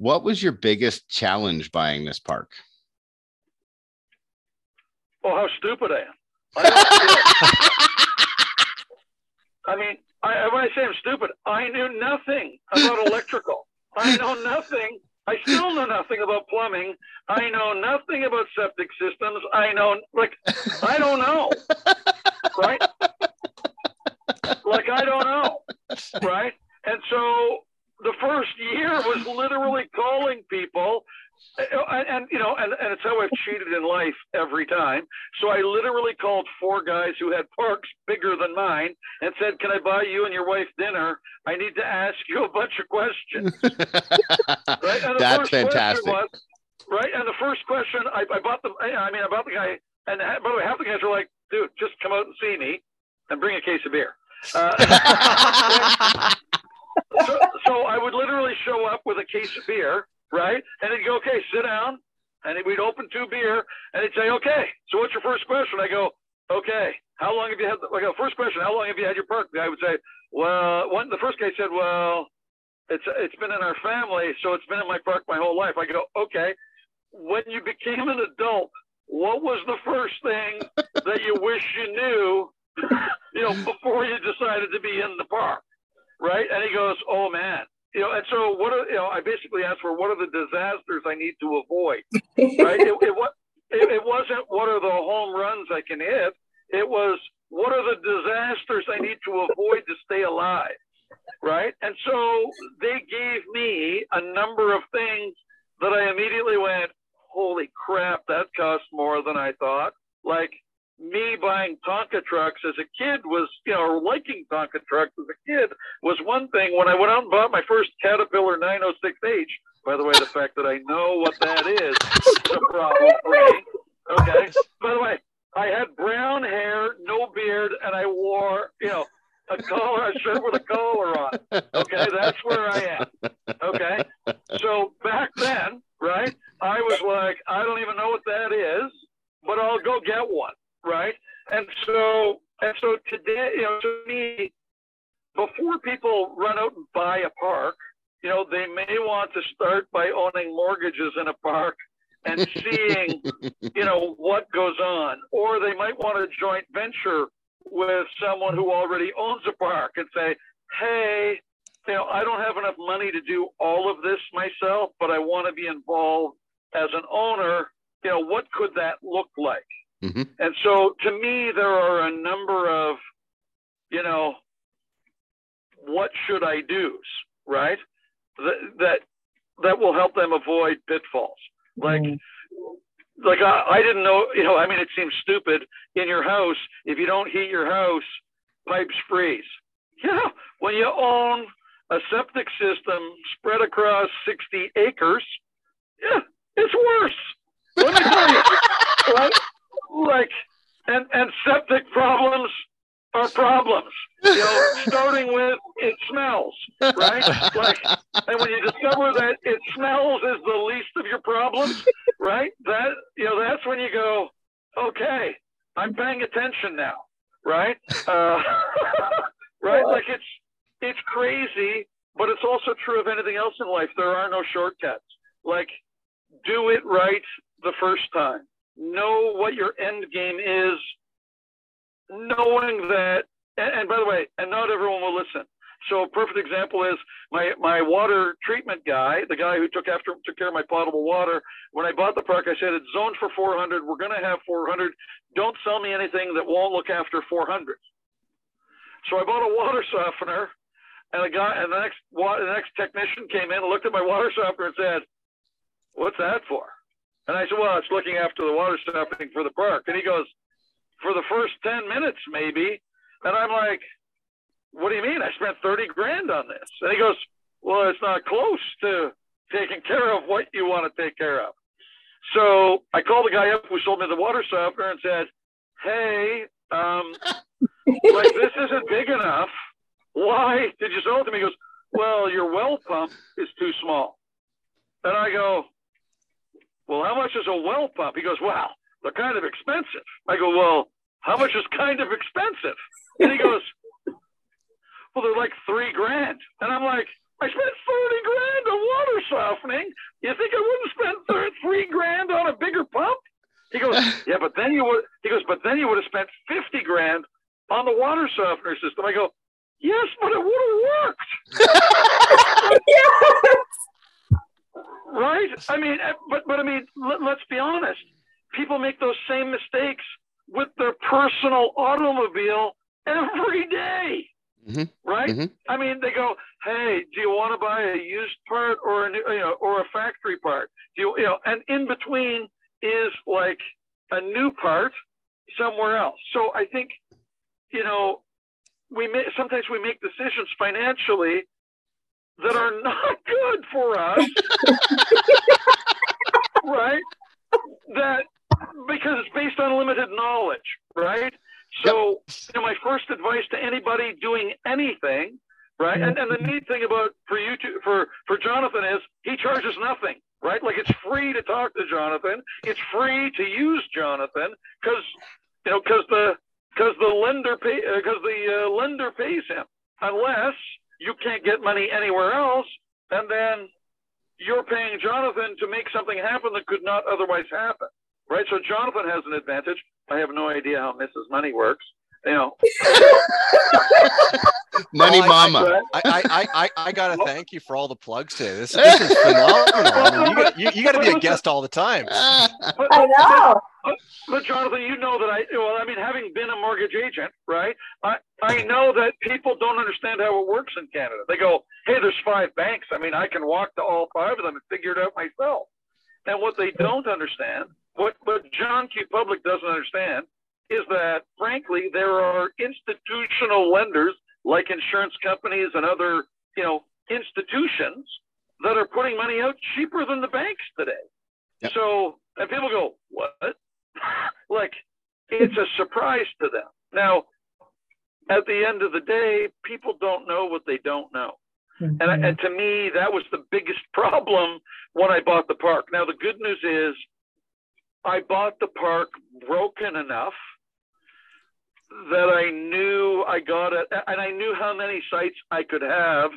What was your biggest challenge buying this park? Oh, how stupid I am. I, I mean, I, when I say I'm stupid, I knew nothing about electrical. I know nothing. I still know nothing about plumbing. I know nothing about septic systems. I know, like, I don't know. Right? Like, I don't know. Right? And so the first year was literally calling people uh, and, and, you know and, and it's how i've cheated in life every time. So i literally called four guys who had parks bigger than mine and said can i buy you and your wife dinner? I need to ask you a bunch of questions. Right? And the that's first fantastic. was, right? And the first question I, I bought them i mean i bought the guy and by the way half the guys were like dude just come out and see me and bring a case of beer. Uh, so, so I would literally show up with a case of beer, right? And he'd go, okay, sit down. And we'd open two beer and he'd say, okay, so what's your first question? I go, okay, how long have you had, like, a first question, how long have you had your park? The guy would say, well, one, the first guy said, well, it's, it's been in our family, so it's been in my park my whole life. I go, okay, when you became an adult, what was the first thing that you wish you knew, you know, before you decided to be in the park? Right? And he goes, "Oh man." You know, and so what are you know? I basically asked for what are the disasters I need to avoid, right? it, it, it, it wasn't what are the home runs I can hit. It was what are the disasters I need to avoid to stay alive, right? And so they gave me a number of things that I immediately went, holy crap, that costs more than I thought. Like me buying Tonka trucks as a kid was, you know, liking Tonka trucks as a kid was one thing. When I went out and bought my first Caterpillar 906H, by the way, the fact that I know what that is is a problem for me. Okay. By the way, I had brown hair, no beard, and I wore, you know, a collar, a shirt with a collar on. Okay, that's where I am. Okay. So back then, right, I was like, I don't even know what that is, but I'll go get one right? And so, and so today, you know, to me, before people run out and buy a park, you know, they may want to start by owning mortgages in a park and seeing, you know, what goes on. Or they might want a joint venture with someone who already owns a park and say, hey, you know, I don't have enough money to do all of this myself, but I want to be involved as an owner. You know, what could that look like? Mm-hmm. And so to me, there are a number of, you know, what should I do, right? That, that, that will help them avoid pitfalls. Like, mm-hmm. like I, I didn't know, you know, I mean, it seems stupid in your house. If you don't heat your house, pipes freeze. Yeah. When you own a septic system spread across 60 acres, yeah, it's worse. Let me tell you, right? Like, and, and septic problems are problems. You know, starting with it smells, right? Like, and when you discover that it smells is the least of your problems, right? That you know, that's when you go, okay, I'm paying attention now, right? Uh, right? Like it's it's crazy, but it's also true of anything else in life. There are no shortcuts. Like, do it right the first time. Know what your end game is, knowing that. And, and by the way, and not everyone will listen. So a perfect example is my my water treatment guy, the guy who took after took care of my potable water. When I bought the park, I said it's zoned for 400. We're going to have 400. Don't sell me anything that won't look after 400. So I bought a water softener, and a guy and the next the next technician came in and looked at my water softener and said, "What's that for?" And I said, "Well, it's looking after the water softening for the park." And he goes, "For the first ten minutes, maybe." And I'm like, "What do you mean? I spent thirty grand on this?" And he goes, "Well, it's not close to taking care of what you want to take care of." So I called the guy up who sold me the water softener and said, "Hey, um, like this isn't big enough. Why did you sell it to me? He goes, well, your well pump is too small. And I go, well, how much is a well pump? He goes, well, they're kind of expensive. I go, well, how much is kind of expensive? And he goes, well, they're like three grand. And I'm like, I spent 30 grand on water softening. You think I wouldn't spend three grand on a bigger pump? He goes, yeah, but then you would, he goes, but then you would have spent 50 grand on the water softener system. I go, yes, but it would have worked. yes. Right? I mean, eh, but but I mean, let, let's be honest. People make those same mistakes with their personal automobile every day. Mm-hmm. Right? Mm-hmm. I mean, they go, "Hey, do you want to buy a used part or a new, you know, or a factory part? Do you, you know?" And in between is like a new part somewhere else. So I think you know, we may, sometimes we make decisions financially that are not good for us, right? That because it's based on limited knowledge, right? So, you know, my first advice to anybody doing anything, right? And, and the neat thing about for you to, for for Jonathan is he charges nothing, right? Like it's free to talk to Jonathan, it's free to use Jonathan because you know because the because the lender pay because uh, the uh, lender pays him unless you can't get money anywhere else, and then you're paying Jonathan to make something happen that could not otherwise happen, right? So Jonathan has an advantage. I have no idea how Mrs. Money works, you know. Money oh, well, Mama. I, I, I, I, I got to thank you for all the plugs today. This, this is phenomenal. I mean, you, got, you, you got to be a guest all the time. I know. But, but, Jonathan, you know that I, well, I mean, having been a mortgage agent, right? I, I know that people don't understand how it works in Canada. They go, hey, there's five banks. I mean, I can walk to all five of them and figure it out myself. And what they don't understand, what, what John Q. Public doesn't understand, is that frankly, there are institutional lenders like insurance companies and other, you know, institutions that are putting money out cheaper than the banks today. Yep. So, and people go, what? like, it's a surprise to them. Now, at the end of the day, people don't know what they don't know. Mm-hmm. And, and to me, that was the biggest problem when I bought the park. Now, the good news is I bought the park broken enough that I knew I got it, and I knew how many sites I could have,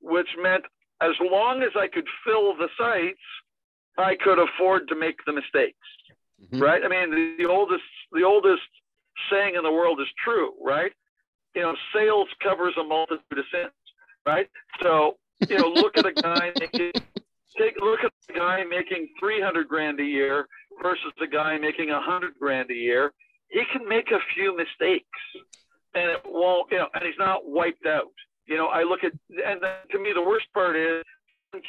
which meant as long as I could fill the sites, I could afford to make the mistakes. Mm-hmm. Right? I mean, the, the oldest the oldest saying in the world is true, right? You know, sales covers a multitude of sins. right? So you know, look at a guy making take look at the guy making 300 grand a year versus the guy making a 100 grand a year. He can make a few mistakes, and it won't, you know, and he's not wiped out. You know, I look at, and to me, the worst part is,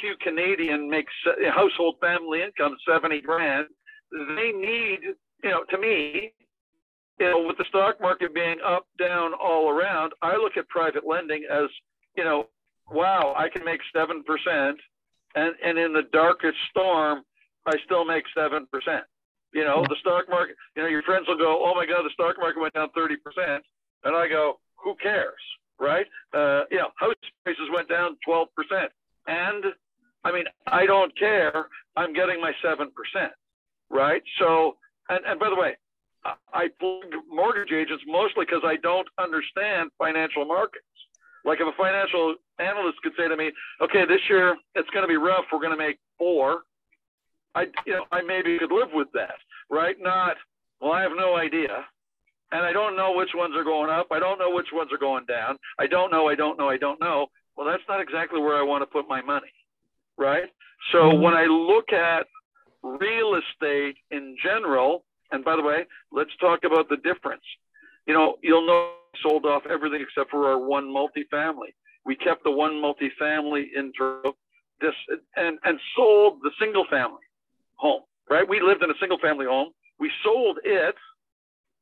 Q Canadian makes uh, household family income 70 grand. They need, you know, to me, you know, with the stock market being up, down, all around, I look at private lending as, you know, wow, I can make 7%. And, and in the darkest storm, I still make 7%. You know, the stock market, you know, your friends will go, oh my God, the stock market went down 30%. And I go, who cares? Right? Uh, you know, house prices went down 12%. And I mean, I don't care. I'm getting my 7%. Right? So, and, and by the way, I plug mortgage agents mostly because I don't understand financial markets. Like if a financial analyst could say to me, "Okay, this year it's going to be rough. We're going to make four. I, you know, I maybe could live with that, right? Not, well, I have no idea, and I don't know which ones are going up. I don't know which ones are going down. I don't know. I don't know. I don't know. Well, that's not exactly where I want to put my money, right? So mm-hmm. when I look at real estate in general, and by the way, let's talk about the difference. You know, you'll know sold off everything except for our one multifamily. We kept the one multifamily in this and and sold the single family home. Right? We lived in a single family home. We sold it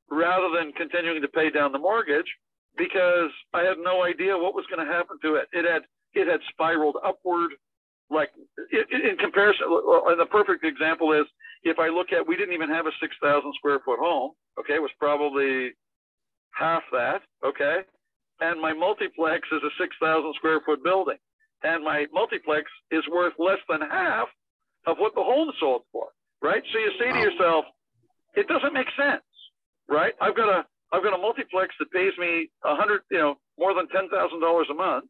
rather than continuing to pay down the mortgage because I had no idea what was going to happen to it. It had it had spiraled upward like in comparison and the perfect example is if i look at we didn't even have a 6000 square foot home okay it was probably half that okay and my multiplex is a 6000 square foot building and my multiplex is worth less than half of what the home sold for right? So you say to yourself it doesn't make sense right? I've got a i've got a multiplex that pays me a hundred you know more than $10000 a month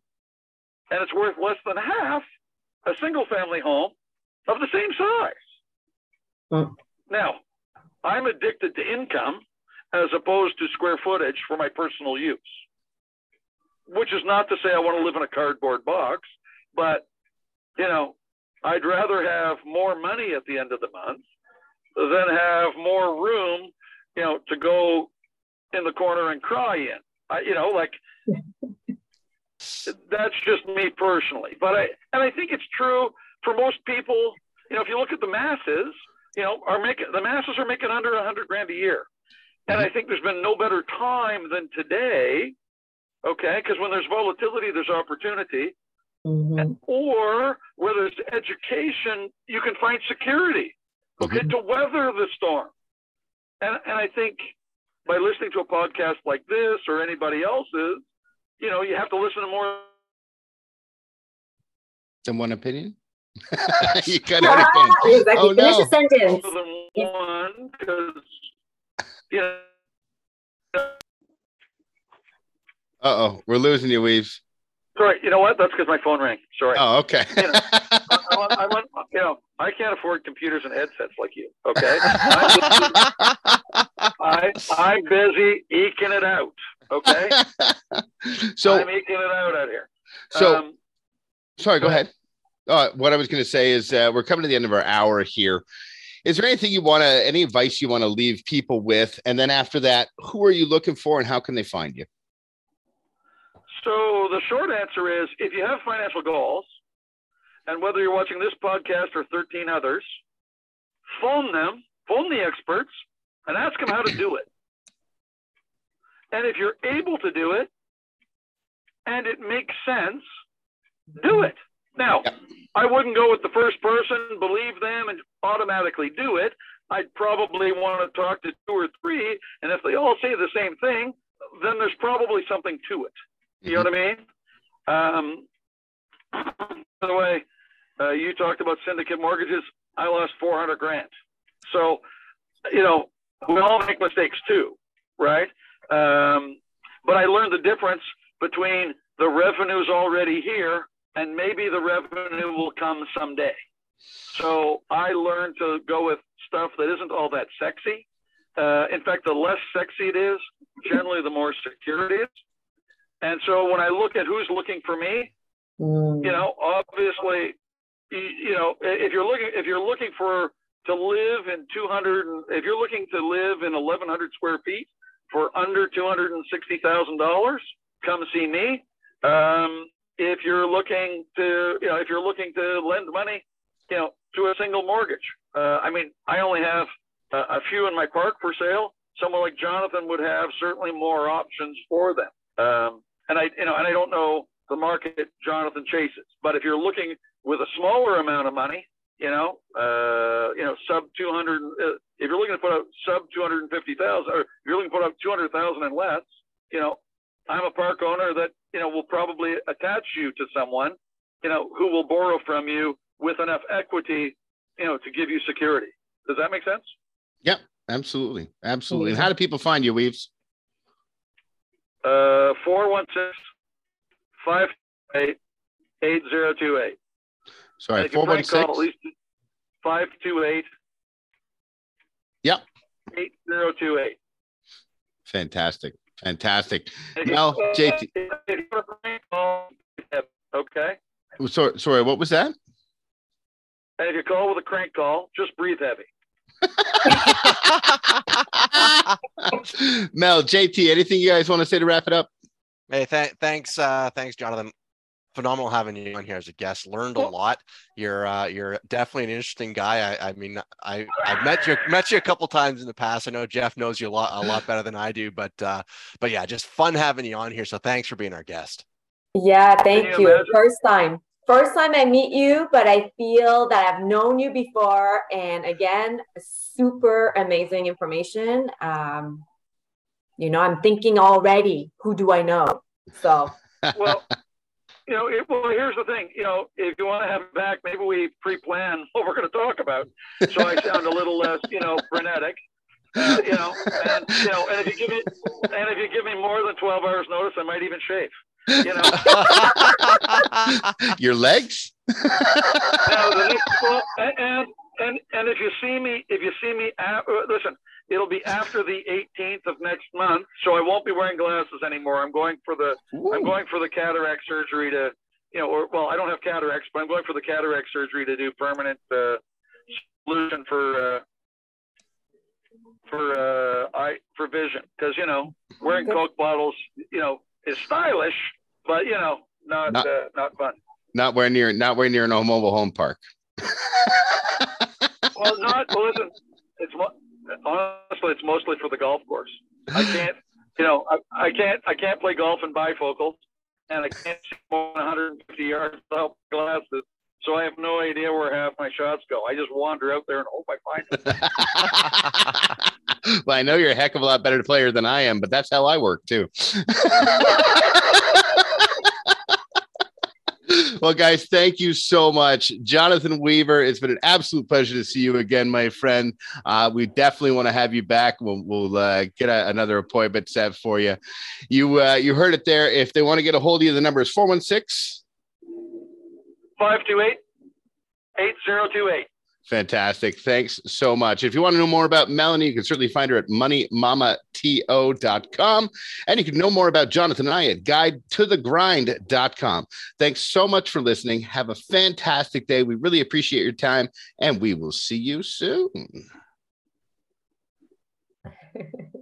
and it's worth less than half a single family home of the same size. Now, I'm addicted to income as opposed to square footage for my personal use, which is not to say I want to live in a cardboard box, but you know, I'd rather have more money at the end of the month than have more room, you know, to go in the corner and cry in. I, you know, like that's just me personally. But I and I think it's true for most people. You know, if you look at the masses, you know, are making the masses are making under a hundred grand a year, and I mm-hmm. think there's been no better time than today. Okay, because when there's volatility, there's opportunity. Mm-hmm. or whether it's education, you can find security, okay, mm-hmm. to weather the storm. And, and I think by listening to a podcast like this or anybody else's, you know, you have to listen to more than one opinion. you cut out again. Exactly. Oh, Finish no. the sentence. Than one, because you know. Uh oh, we're losing you, Weaves. Sorry, you know what? That's because my phone rang. Sorry. Oh, okay. you know, I, I want, you know, I can't afford computers and headsets like you. Okay. I, I'm busy eking it out. Okay. so I'm eking it out out here. So, um, sorry, go ahead. Uh, what I was going to say is uh, we're coming to the end of our hour here. Is there anything you want to, any advice you want to leave people with? And then after that, who are you looking for and how can they find you? So the short answer is if you have financial goals, and whether you're watching this podcast or 13 others, phone them, phone the experts, and ask them how to do it. And if you're able to do it and it makes sense, do it. Now, I wouldn't go with the first person, believe them, and automatically do it. I'd probably want to talk to two or three. And if they all say the same thing, then there's probably something to it. You know what I mean? Um, by the way, uh, you talked about syndicate mortgages. I lost 400 grand. So, you know, we all make mistakes too, right? Um, but I learned the difference between the revenue's already here and maybe the revenue will come someday. So I learned to go with stuff that isn't all that sexy. Uh, in fact, the less sexy it is, generally the more secure it is. And so when I look at who's looking for me, Mm. You know, obviously, you, know, if you're looking if you're looking for to live in 200, if you're looking to live in 1,100 square feet for under $260,000, come see me. Um, if you're looking to, you know, if you're looking to lend money, you know, to a single mortgage. Uh, I mean, I only have a, a few in my park for sale. Someone like Jonathan would have certainly more options for them. Um, and I, you know, and I don't know the market Jonathan chases. But if you're looking with a smaller amount of money, you know, uh, you know, sub 200, uh, if you're looking to put up sub 250,000, or if you're looking to put out 200,000 and less, you know, I'm a park owner that, you know, will probably attach you to someone, you know, who will borrow from you with enough equity, you know, to give you security. Does that make sense? Yep, absolutely. Absolutely. And how do people find you, Weaves? Uh, 416 528 8028. Sorry, 416 at least 528 Yep. 8028. Fantastic. Fantastic. Now, JT. Okay. Sorry, sorry, what was that? And if you call with a crank call, just breathe heavy. Mel, JT, anything you guys want to say to wrap it up? Hey, th- thanks, uh, thanks, Jonathan. Phenomenal having you on here as a guest. Learned a lot. You're uh, you're definitely an interesting guy. I, I mean, I I've met you met you a couple times in the past. I know Jeff knows you a lot a lot better than I do, but uh, but yeah, just fun having you on here. So thanks for being our guest. Yeah, thank you. you. First time first time I meet you, but I feel that I've known you before. And again, super amazing information. Um, you know, I'm thinking already, who do I know? So, well, you know, it, well, here's the thing. You know, if you want to have it back, maybe we pre-plan what we're going to talk about, so I sound a little less, you know, frenetic. Uh, you know, and you know, and if you give me, and if you give me more than 12 hours notice, I might even shave. You know, your legs. no, the well, and and and if you see me, if you see me, uh, listen, it'll be after the 18th of next month, so I won't be wearing glasses anymore. I'm going for the Ooh. I'm going for the cataract surgery to, you know, or well, I don't have cataracts, but I'm going for the cataract surgery to do permanent uh, solution for. Uh, for uh I for vision because you know wearing Coke bottles you know is stylish, but you know not not, uh, not fun. Not where near not where near no mobile home park. well, not well, listen. It's honestly, it's mostly for the golf course. I can't, you know, I, I can't, I can't play golf in bifocals, and I can't see more than 150 yards without glasses. So I have no idea where half my shots go. I just wander out there and hope I find them. well, I know you're a heck of a lot better player than I am, but that's how I work too. well, guys, thank you so much. Jonathan Weaver, it's been an absolute pleasure to see you again, my friend. Uh, we definitely want to have you back. We'll, we'll uh, get a, another appointment set for you. You uh, you heard it there. If they want to get a hold of you, the number is 416 528 8028. Fantastic. Thanks so much. If you want to know more about Melanie, you can certainly find her at moneymamato.com. And you can know more about Jonathan and I at guidetothegrind.com. Thanks so much for listening. Have a fantastic day. We really appreciate your time, and we will see you soon.